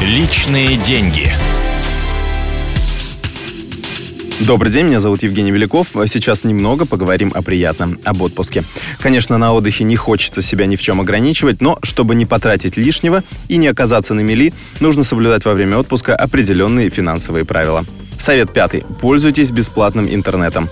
Личные деньги. Добрый день, меня зовут Евгений Великов. Сейчас немного поговорим о приятном, об отпуске. Конечно, на отдыхе не хочется себя ни в чем ограничивать, но чтобы не потратить лишнего и не оказаться на мели, нужно соблюдать во время отпуска определенные финансовые правила. Совет пятый. Пользуйтесь бесплатным интернетом.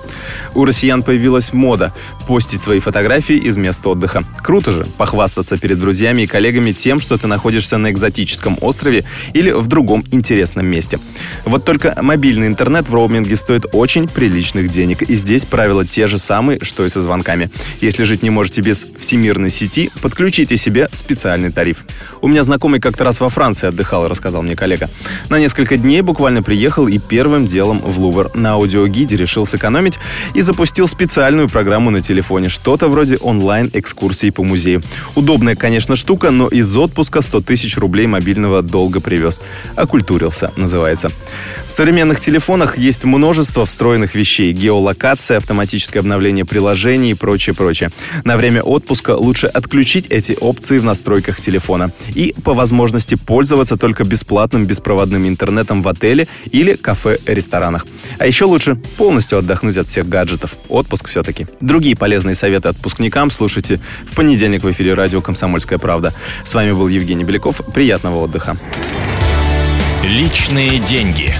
У россиян появилась мода постить свои фотографии из мест отдыха. Круто же похвастаться перед друзьями и коллегами тем, что ты находишься на экзотическом острове или в другом интересном месте. Вот только мобильный интернет в роуминге стоит очень приличных денег. И здесь правила те же самые, что и со звонками. Если жить не можете без всемирной сети, подключите себе специальный тариф. У меня знакомый как-то раз во Франции отдыхал, рассказал мне коллега. На несколько дней буквально приехал и первым первым делом в Лувр. На аудиогиде решил сэкономить и запустил специальную программу на телефоне. Что-то вроде онлайн-экскурсий по музею. Удобная, конечно, штука, но из отпуска 100 тысяч рублей мобильного долго привез. Окультурился, называется. В современных телефонах есть множество встроенных вещей. Геолокация, автоматическое обновление приложений и прочее, прочее. На время отпуска лучше отключить эти опции в настройках телефона. И по возможности пользоваться только бесплатным беспроводным интернетом в отеле или кафе ресторанах. А еще лучше полностью отдохнуть от всех гаджетов. Отпуск все-таки. Другие полезные советы отпускникам слушайте в понедельник в эфире радио «Комсомольская правда». С вами был Евгений Беляков. Приятного отдыха. Личные деньги.